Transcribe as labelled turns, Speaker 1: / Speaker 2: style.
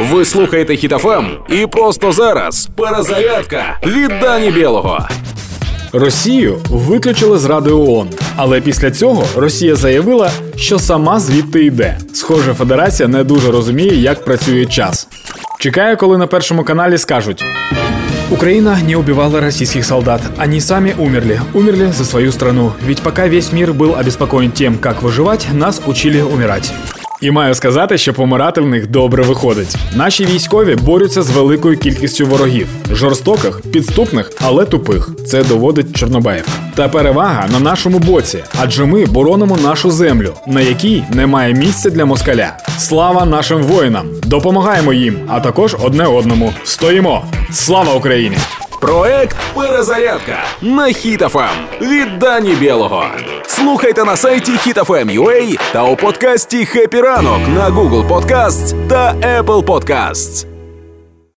Speaker 1: Ви слухаєте Хітофем і просто зараз перезарядка від Дані Білого.
Speaker 2: Росію виключили з Ради ООН, але після цього Росія заявила, що сама звідти йде. Схоже, Федерація не дуже розуміє, як працює час. Чекаю, коли на першому каналі скажуть. Украина не убивала российских солдат. Они сами умерли. Умерли за свою страну. Ведь пока весь мир был обеспокоен тем, как выживать, нас учили умирать. І маю сказати, що помирати в них добре виходить. Наші військові борються з великою кількістю ворогів, жорстоких, підступних, але тупих. Це доводить Чорнобаєв. Та перевага на нашому боці, адже ми боронимо нашу землю, на якій немає місця для москаля. Слава нашим воїнам! Допомагаємо їм, а також одне одному. Стоїмо! Слава Україні!
Speaker 1: Проект Перезарядка на Хітофем від Дані Білого. Слухайте на сайті HitFM.ua та у подкасті «Хеппі ранок» на Google Podcasts та Apple Podcasts.